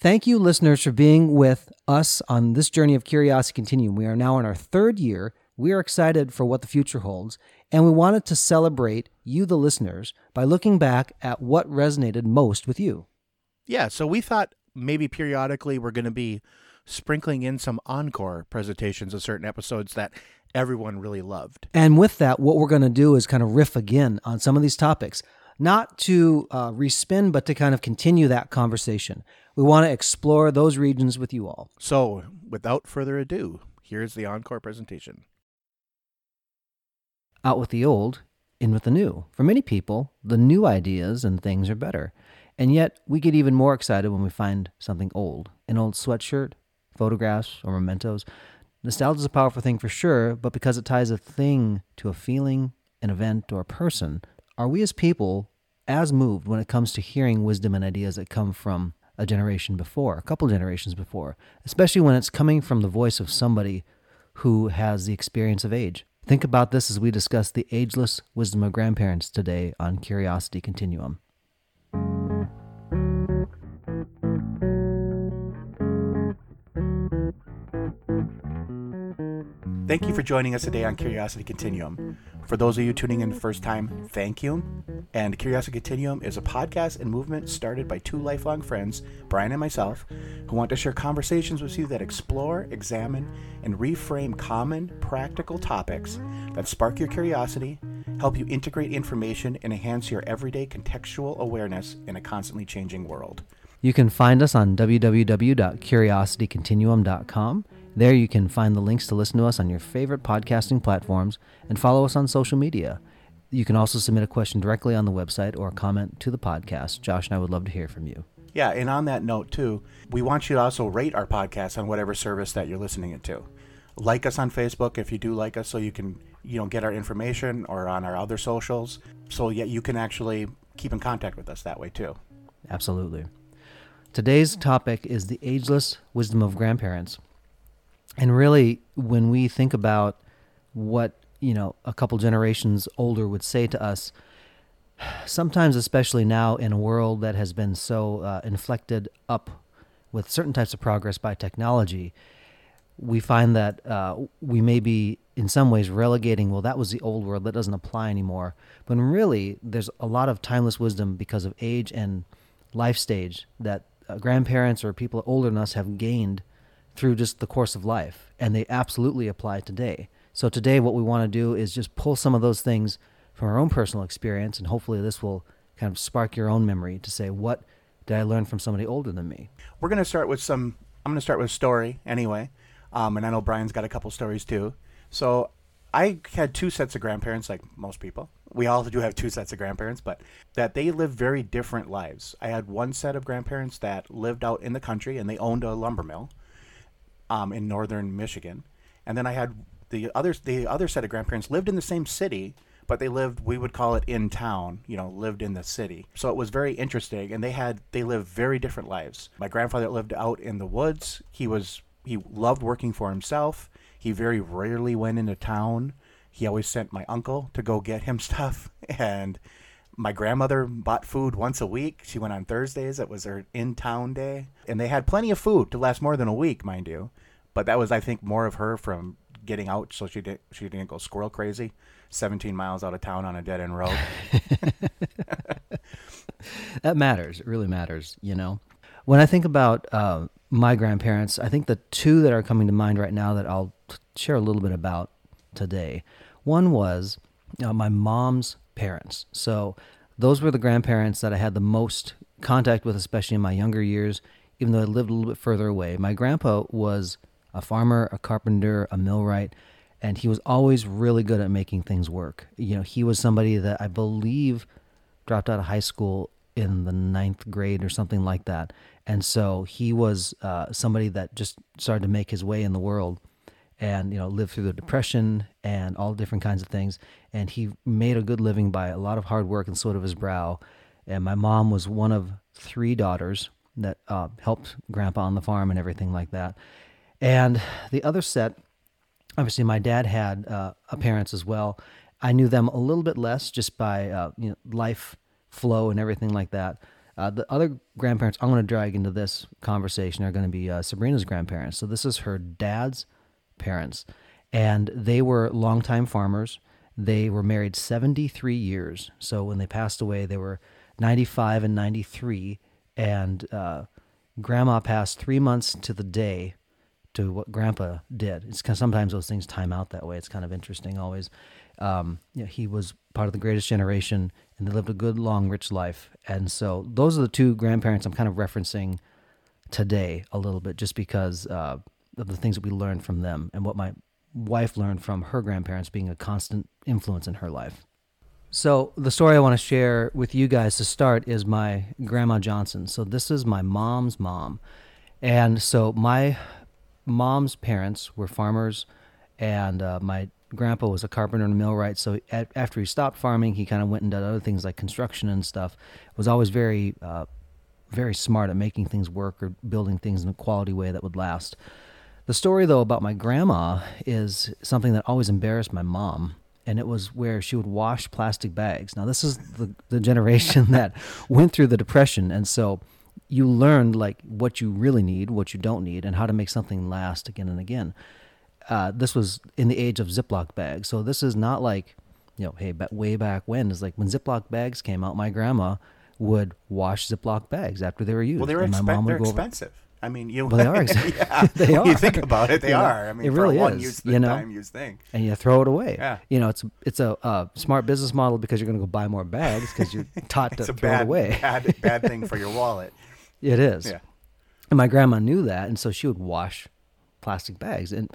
Thank you, listeners, for being with us on this journey of Curiosity Continuum. We are now in our third year. We are excited for what the future holds, and we wanted to celebrate you, the listeners, by looking back at what resonated most with you. Yeah, so we thought maybe periodically we're going to be sprinkling in some encore presentations of certain episodes that everyone really loved. And with that, what we're going to do is kind of riff again on some of these topics, not to uh, respin, but to kind of continue that conversation. We want to explore those regions with you all. So, without further ado, here's the encore presentation. Out with the old, in with the new. For many people, the new ideas and things are better. And yet, we get even more excited when we find something old an old sweatshirt, photographs, or mementos. Nostalgia is a powerful thing for sure, but because it ties a thing to a feeling, an event, or a person, are we as people as moved when it comes to hearing wisdom and ideas that come from a generation before, a couple generations before, especially when it's coming from the voice of somebody who has the experience of age. Think about this as we discuss the ageless wisdom of grandparents today on Curiosity Continuum. Thank you for joining us today on Curiosity Continuum. For those of you tuning in the first time, thank you. And Curiosity Continuum is a podcast and movement started by two lifelong friends, Brian and myself, who want to share conversations with you that explore, examine, and reframe common, practical topics that spark your curiosity, help you integrate information, and enhance your everyday contextual awareness in a constantly changing world. You can find us on www.curiositycontinuum.com there you can find the links to listen to us on your favorite podcasting platforms and follow us on social media. You can also submit a question directly on the website or comment to the podcast. Josh and I would love to hear from you. Yeah, and on that note too, we want you to also rate our podcast on whatever service that you're listening it to. Like us on Facebook if you do like us, so you can you know get our information or on our other socials, so yeah you can actually keep in contact with us that way too. Absolutely. Today's topic is the ageless wisdom of grandparents. And really, when we think about what you know a couple generations older would say to us, sometimes, especially now in a world that has been so uh, inflected up with certain types of progress by technology, we find that uh, we may be in some ways relegating, well, that was the old world, that doesn't apply anymore. But really, there's a lot of timeless wisdom because of age and life stage that uh, grandparents or people older than us have gained through just the course of life, and they absolutely apply today. So today, what we want to do is just pull some of those things from our own personal experience, and hopefully, this will kind of spark your own memory to say, what did I learn from somebody older than me? We're going to start with some. I'm going to start with a story anyway, um, and I know Brian's got a couple stories too. So I had two sets of grandparents, like most people. We all do have two sets of grandparents, but that they lived very different lives. I had one set of grandparents that lived out in the country and they owned a lumber mill um, in northern Michigan, and then I had the other the other set of grandparents lived in the same city, but they lived we would call it in town. You know, lived in the city. So it was very interesting, and they had they lived very different lives. My grandfather lived out in the woods. He was he loved working for himself. He very rarely went into town. He always sent my uncle to go get him stuff, and my grandmother bought food once a week. She went on Thursdays. It was her in town day. And they had plenty of food to last more than a week, mind you. But that was, I think, more of her from getting out so she, did, she didn't go squirrel crazy 17 miles out of town on a dead end road. that matters. It really matters, you know. When I think about uh, my grandparents, I think the two that are coming to mind right now that I'll share a little bit about today. One was uh, my mom's parents. So those were the grandparents that I had the most contact with, especially in my younger years, even though I lived a little bit further away. My grandpa was a farmer, a carpenter, a millwright, and he was always really good at making things work. You know, he was somebody that I believe dropped out of high school in the ninth grade or something like that. And so he was uh, somebody that just started to make his way in the world and you know lived through the depression and all different kinds of things and he made a good living by a lot of hard work and sweat of his brow and my mom was one of three daughters that uh, helped grandpa on the farm and everything like that and the other set obviously my dad had uh, parents as well i knew them a little bit less just by uh, you know, life flow and everything like that Uh, the other grandparents I'm going to drag into this conversation are going to be uh, Sabrina's grandparents. So this is her dad's parents, and they were longtime farmers. They were married 73 years. So when they passed away, they were 95 and 93, and uh, grandma passed three months to the day to what grandpa did. It's kind of, sometimes those things time out that way. It's kind of interesting always. Um, you know, he was part of the greatest generation and they lived a good, long, rich life. And so those are the two grandparents I'm kind of referencing today a little bit just because uh, of the things that we learned from them and what my wife learned from her grandparents being a constant influence in her life. So, the story I want to share with you guys to start is my Grandma Johnson. So, this is my mom's mom. And so, my mom's parents were farmers, and uh, my grandpa was a carpenter and a millwright. So, at, after he stopped farming, he kind of went and did other things like construction and stuff. Was always very, uh, very smart at making things work or building things in a quality way that would last. The story, though, about my grandma is something that always embarrassed my mom and it was where she would wash plastic bags. Now, this is the, the generation that went through the Depression, and so you learned like what you really need, what you don't need, and how to make something last again and again. Uh, this was in the age of Ziploc bags, so this is not like you know, hey, way back when is like when Ziploc bags came out. My grandma would wash Ziploc bags after they were used. Well, they were and my expen- mom would they're go over- expensive. I mean, you. Well, they are ex- yeah, they when You think about it, they know, are. I mean, it for really a one is, use you know? time use thing. and you throw it away. Yeah. You know, it's it's a uh, smart business model because you're going to go buy more bags because you're taught to throw bad, it away. bad, bad thing for your wallet. It is. Yeah. And my grandma knew that, and so she would wash plastic bags. And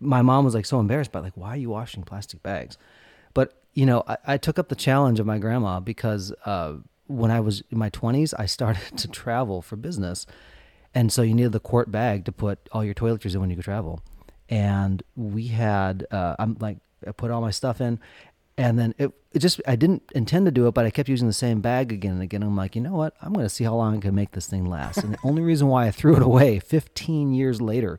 my mom was like so embarrassed by like, why are you washing plastic bags? But you know, I, I took up the challenge of my grandma because uh, when I was in my twenties, I started to travel for business, and so you needed the quart bag to put all your toiletries in when you could travel. And we had, uh, I'm like, I put all my stuff in, and then it, it just I didn't intend to do it, but I kept using the same bag again and again. I'm like, you know what? I'm going to see how long I can make this thing last. And the only reason why I threw it away 15 years later,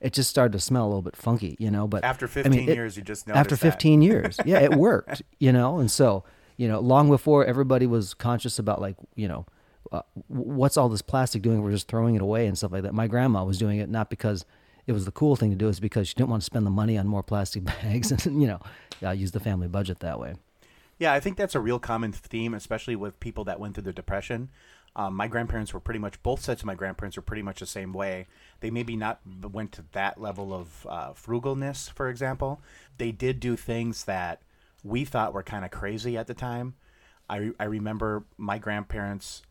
it just started to smell a little bit funky, you know. But After I 15 mean, it- years, you just know after noticed that. 15 years, yeah, it worked, you know. And so, you know, long before everybody was conscious about like, you know, uh, what's all this plastic doing? We're just throwing it away and stuff like that. My grandma was doing it not because it was the cool thing to do, it's because she didn't want to spend the money on more plastic bags and you know, uh, use the family budget that way. Yeah, I think that's a real common theme, especially with people that went through the depression. Um, my grandparents were pretty much both sets of my grandparents were pretty much the same way. They maybe not went to that level of uh, frugalness, for example. They did do things that we thought were kind of crazy at the time. I I remember my grandparents.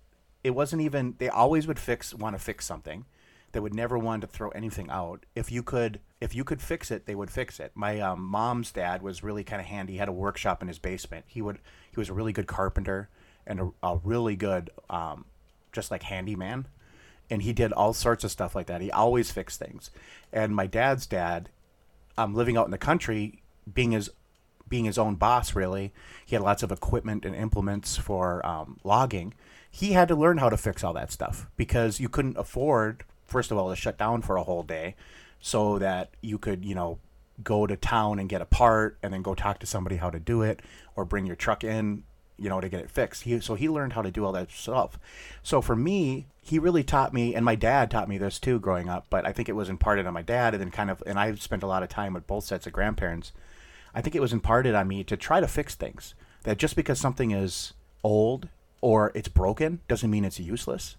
It wasn't even they always would fix want to fix something. They would never want to throw anything out. If you could if you could fix it, they would fix it. My um, mom's dad was really kind of handy. He had a workshop in his basement. He would he was a really good carpenter and a, a really good um, just like handyman. And he did all sorts of stuff like that. He always fixed things. And my dad's dad, um, living out in the country, being his being his own boss, really, he had lots of equipment and implements for um, logging. He had to learn how to fix all that stuff because you couldn't afford, first of all, to shut down for a whole day, so that you could, you know, go to town and get a part and then go talk to somebody how to do it, or bring your truck in, you know, to get it fixed. He so he learned how to do all that stuff. So for me, he really taught me, and my dad taught me this too growing up. But I think it was imparted on my dad, and then kind of, and I spent a lot of time with both sets of grandparents. I think it was imparted on me to try to fix things. That just because something is old or it's broken doesn't mean it's useless.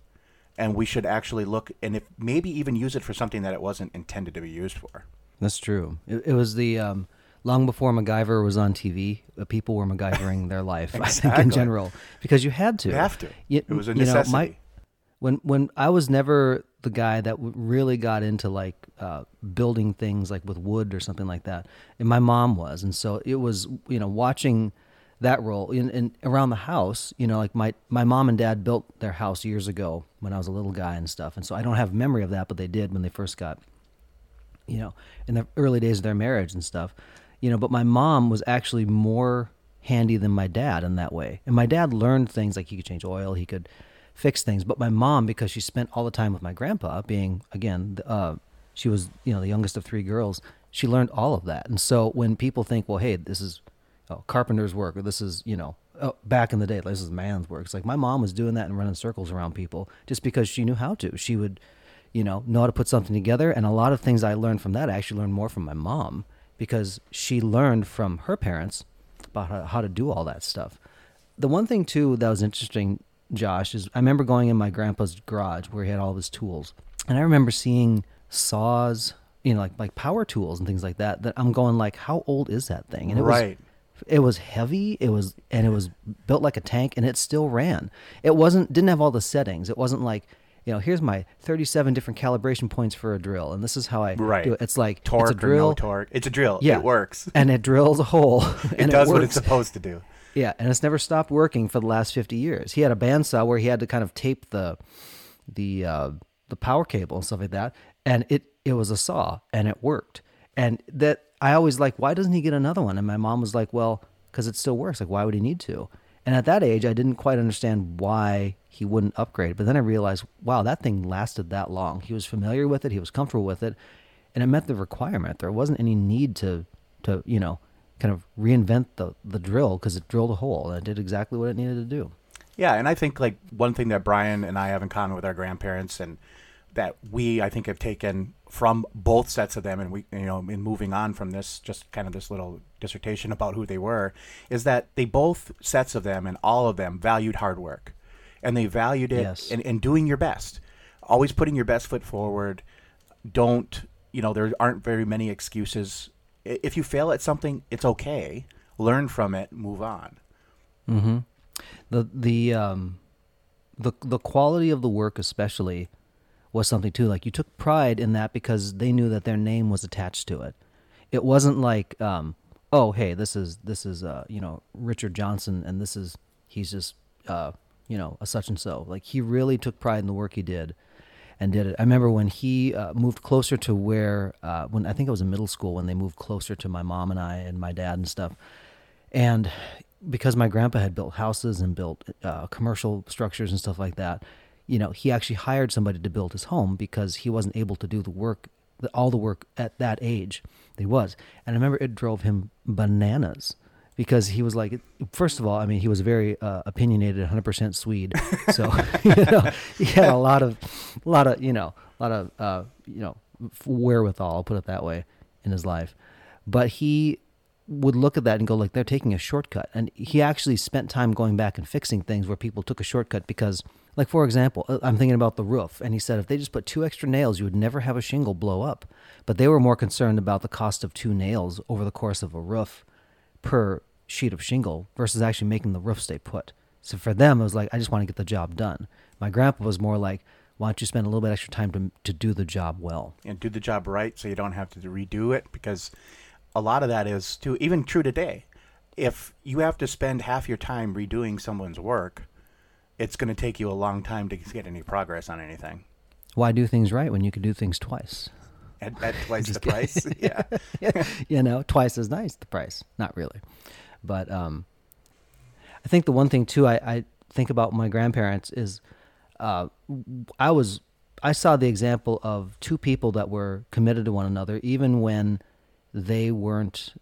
And we should actually look and if maybe even use it for something that it wasn't intended to be used for. That's true. It, it was the um, long before MacGyver was on TV. Uh, people were MacGyvering their life. I think in general because you had to. You have to. You- It was a necessity. you know, my- when when I was never the guy that really got into like uh, building things like with wood or something like that, and my mom was, and so it was you know watching that role in, in around the house. You know, like my my mom and dad built their house years ago when I was a little guy and stuff, and so I don't have memory of that, but they did when they first got you know, in the early days of their marriage and stuff. You know, but my mom was actually more handy than my dad in that way. And my dad learned things like he could change oil, he could fix things. But my mom, because she spent all the time with my grandpa, being again, uh, she was you know the youngest of three girls. She learned all of that. And so when people think, well, hey, this is oh, carpenter's work, or this is you know oh, back in the day, this is man's work. It's like my mom was doing that and running circles around people just because she knew how to. She would, you know, know how to put something together. And a lot of things I learned from that, I actually learned more from my mom because she learned from her parents about how, how to do all that stuff. The one thing too that was interesting, Josh, is I remember going in my grandpa's garage where he had all of his tools, and I remember seeing saws, you know, like like power tools and things like that. That I'm going like, how old is that thing? And it Right. was it was heavy. It was and it was built like a tank, and it still ran. It wasn't didn't have all the settings. It wasn't like you know, here's my 37 different calibration points for a drill, and this is how I Right. do it. It's like torque it's a or drill. no torque. It's a drill. Yeah, It works. and it drills a hole. It does it what it's supposed to do. Yeah, and it's never stopped working for the last fifty years. He had a bandsaw where he had to kind of tape the the uh, the power cable and stuff like that, and it it was a saw and it worked. And that I always like, why doesn't he get another one? And my mom was like, well, because it still works. Like, why would he need to? And at that age, I didn't quite understand why he wouldn't upgrade. But then I realized, wow, that thing lasted that long. He was familiar with it. He was comfortable with it, and it met the requirement. There wasn't any need to to you know kind of reinvent the the drill because it drilled a hole and it did exactly what it needed to do. Yeah, and I think like one thing that Brian and I have in common with our grandparents, and that we I think have taken from both sets of them, and we you know in moving on from this, just kind of this little dissertation about who they were, is that they both sets of them and all of them valued hard work, and they valued it Yes. in, in doing your best, always putting your best foot forward. Don't you know there aren't very many excuses. If you fail at something, it's okay. Learn from it, move on. Mm-hmm. The the um the the quality of the work especially was something too. Like you took pride in that because they knew that their name was attached to it. It wasn't like um oh hey this is this is uh you know Richard Johnson and this is he's just uh you know a such and so. Like he really took pride in the work he did and did it. I remember when he uh, moved closer to where uh, when I think it was in middle school when they moved closer to my mom and I and my dad and stuff. And because my grandpa had built houses and built uh, commercial structures and stuff like that, you know, he actually hired somebody to build his home because he wasn't able to do the work, the, all the work at that age that he was. And I remember it drove him bananas because he was like, first of all, I mean, he was very uh, opinionated, 100% Swede. So, you know, he had a lot of, a lot of, you know, a lot of, uh, you know, wherewithal, I'll put it that way, in his life. But he would look at that and go like they're taking a shortcut and he actually spent time going back and fixing things where people took a shortcut because like for example uh, i'm thinking about the roof and he said if they just put two extra nails you would never have a shingle blow up. But they were more concerned about the cost of two nails over the course of a roof per sheet of shingle versus actually making the roof stay put. So for them it was like i just want to get the job done. My grandpa was more like why don't you spend a little bit extra time to, to do the job well? And do the job right so you don't have to redo it because a lot of that is too even true today. If you have to spend half your time redoing someone's work it's going to take you a long time to get any progress on anything. Why do things right when you can do things twice. At, at twice the price? Yeah. You know, twice as nice the price. Not really, but um, I think the one thing too I, I think about my grandparents is, uh, I was I saw the example of two people that were committed to one another, even when they weren't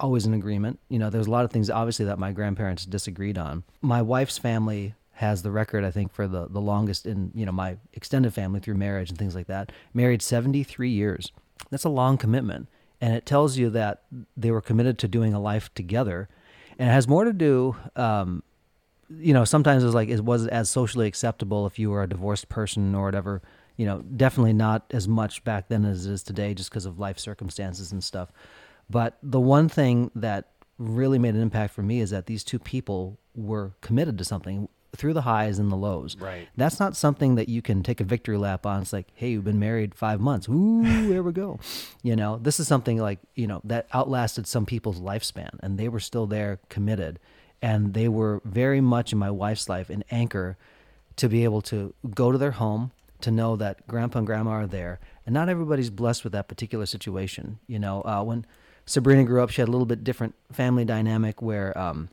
always in agreement. You know, there's a lot of things obviously that my grandparents disagreed on. My wife's family has the record, I think, for the, the longest in, you know, my extended family through marriage and things like that. Married 73 years. That's a long commitment. And it tells you that they were committed to doing a life together. And it has more to do, um, you know, sometimes it's like, it was as socially acceptable if you were a divorced person or whatever. You know, definitely not as much back then as it is today just because of life circumstances and stuff. But the one thing that really made an impact for me is that these two people were committed to something through the highs and the lows. Right. That's not something that you can take a victory lap on. It's like, hey, you've been married five months. Ooh, there we go. You know, this is something like, you know, that outlasted some people's lifespan and they were still there committed. And they were very much in my wife's life an anchor to be able to go to their home, to know that grandpa and grandma are there. And not everybody's blessed with that particular situation. You know, uh, when Sabrina grew up, she had a little bit different family dynamic where um,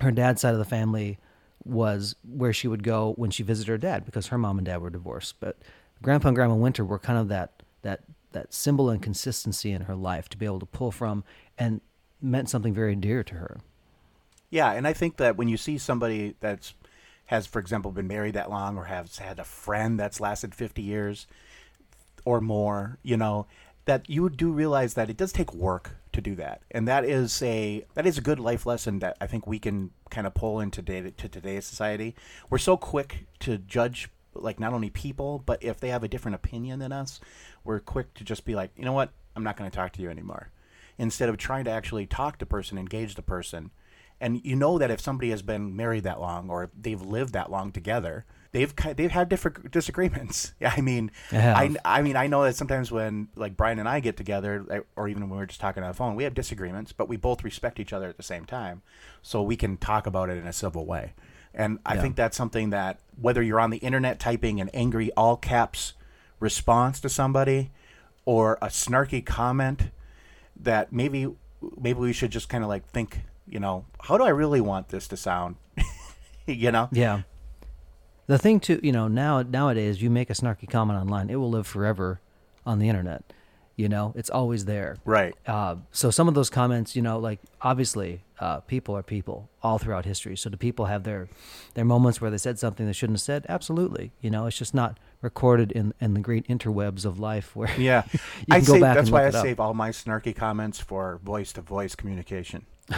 her dad's side of the family was where she would go when she visited her dad because her mom and dad were divorced. But grandpa and grandma Winter were kind of that that that symbol and consistency in her life to be able to pull from and meant something very dear to her. Yeah, and I think that when you see somebody that's has, for example, been married that long, or has had a friend that's lasted fifty years or more, you know, that you do realize that it does take work to do that, and that is a that is a good life lesson that I think we can kind of pull into today to today's society. We're so quick to judge like not only people, but if they have a different opinion than us, we're quick to just be like, you know what, I'm not going to talk to you anymore, instead of trying to actually talk to person, engage the person, and you know that if somebody has been married that long or they've lived that long together, they've they've had different disagreements. Yeah, I mean, They. I I mean I know that sometimes when like Brian and I get together, or even when we're just talking on the phone, we have disagreements, but we both respect each other at the same time, so we can talk about it in a civil way. And I Yeah. think that's something that whether you're on the internet typing an angry all caps response to somebody or a snarky comment that maybe maybe we should just kind of like think, you know, how do I really want this to sound? you know? Yeah. The thing too, you know, now nowadays you make a snarky comment online, it will live forever on the internet. You know, it's always there. Right. Uh, so some of those comments, you know, like obviously, uh, people are people all throughout history. So do people have their their moments where they said something they shouldn't have said? Absolutely. You know, it's just not recorded in in the great interwebs of life where Yeah. you I go save, back that's why I look it up. save all my snarky comments for voice to voice communication.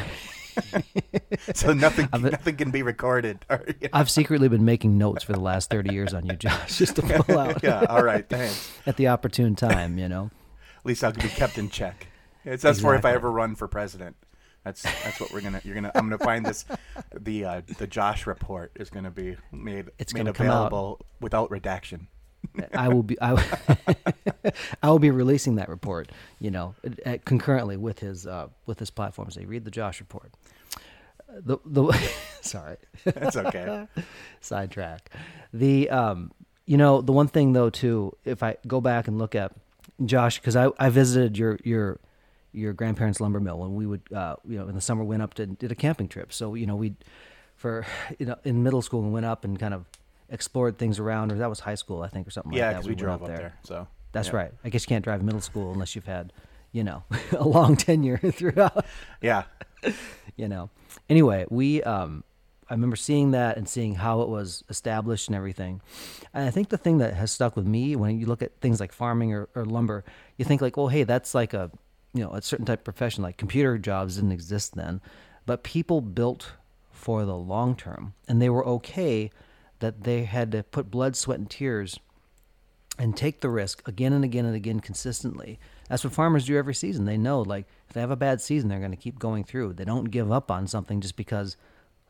so nothing I've nothing can be recorded. Or, you know. I've secretly been making notes for the last 30 years on you, Josh, just to pull out yeah, all right, thanks. at the opportune time, you know. At least I'll be kept in check. It's that's for if I ever run for president. That's that's what we're gonna. You're gonna. I'm gonna find this. The uh, the Josh report is gonna be made It's made gonna come out. available without redaction. I will be I, I will be releasing that report, you know, uh, concurrently with his uh, with his platform. Say, read the Josh report. The the sorry, That's okay. sidetrack. The um, you know, the one thing though too, if I go back and look at Josh, because I I visited your your your grandparents' lumber mill when we would uh, you know in the summer went up to did a camping trip. So you know we for you know in middle school and went up and kind of explored things around, or that was high school I think or something yeah, like that. because we, drove up there. So That's yeah. right. I guess you can't drive middle school unless you've had, you know, a long tenure throughout, Yeah, you know. Anyway, we um I remember seeing that and seeing how it was established and everything. And I think the thing that has stuck with me when you look at things like farming or, or lumber, you think like, well, hey, that's like a you know, a certain type of profession. Like computer jobs didn't exist then. But people built for the long term and they were okay that they had to put blood, sweat, and tears and take the risk again and again and again consistently. That's what farmers do every season. They know like if they have a bad season, they're going to keep going through. They don't give up on something just because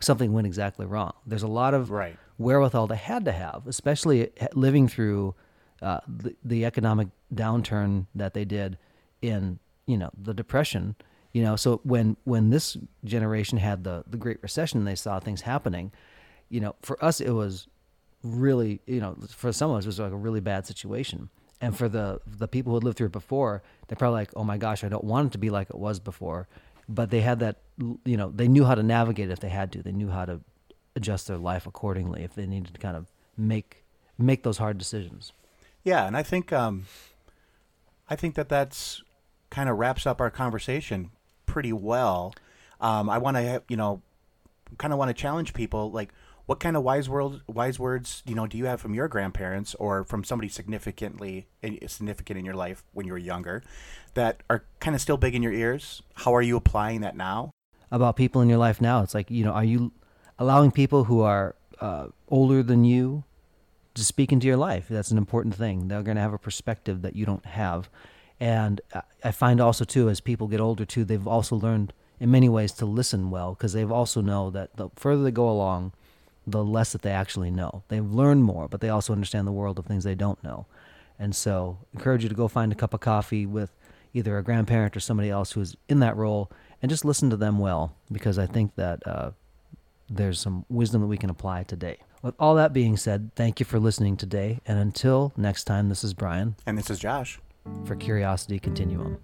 something went exactly wrong. There's a lot of Right. wherewithal they had to have, especially living through uh, the, the economic downturn that they did in you know the depression. You know, so when when this generation had the the Great Recession, they saw things happening. You know, for us it was really, you know, for some of us, it was like a really bad situation. And for the the people who lived through it before, they're probably like, "Oh my gosh, I don't want it to be like it was before." But they had that, you know, they knew how to navigate it if they had to. They knew how to adjust their life accordingly if they needed to kind of make make those hard decisions. yeah, and I think um, I think that that's kind of wraps up our conversation pretty well. Um, I want to, you know, kind of want to challenge people like what kind of wise world wise words you know do you have from your grandparents or from somebody significantly significant in your life when you were younger that are kind of still big in your ears how are you applying that now About people in your life now, it's like you know, are you allowing people who are uh, older than you to speak into your life? That's an important thing. They're going to have a perspective that you don't have, and I- I find also too, as people get older too, they've also learned in many ways to listen well because they've also know that the further they go along, the less that they actually know. They've learned more, but they also understand the world of things they don't know. And so, encourage you to go find a cup of coffee with either a grandparent or somebody else who is in that role, and just listen to them well, because I think that uh, there's some wisdom that we can apply today. With all that being said, thank you for listening today, and until next time, this is Brian and this is josh for Curiosity Continuum.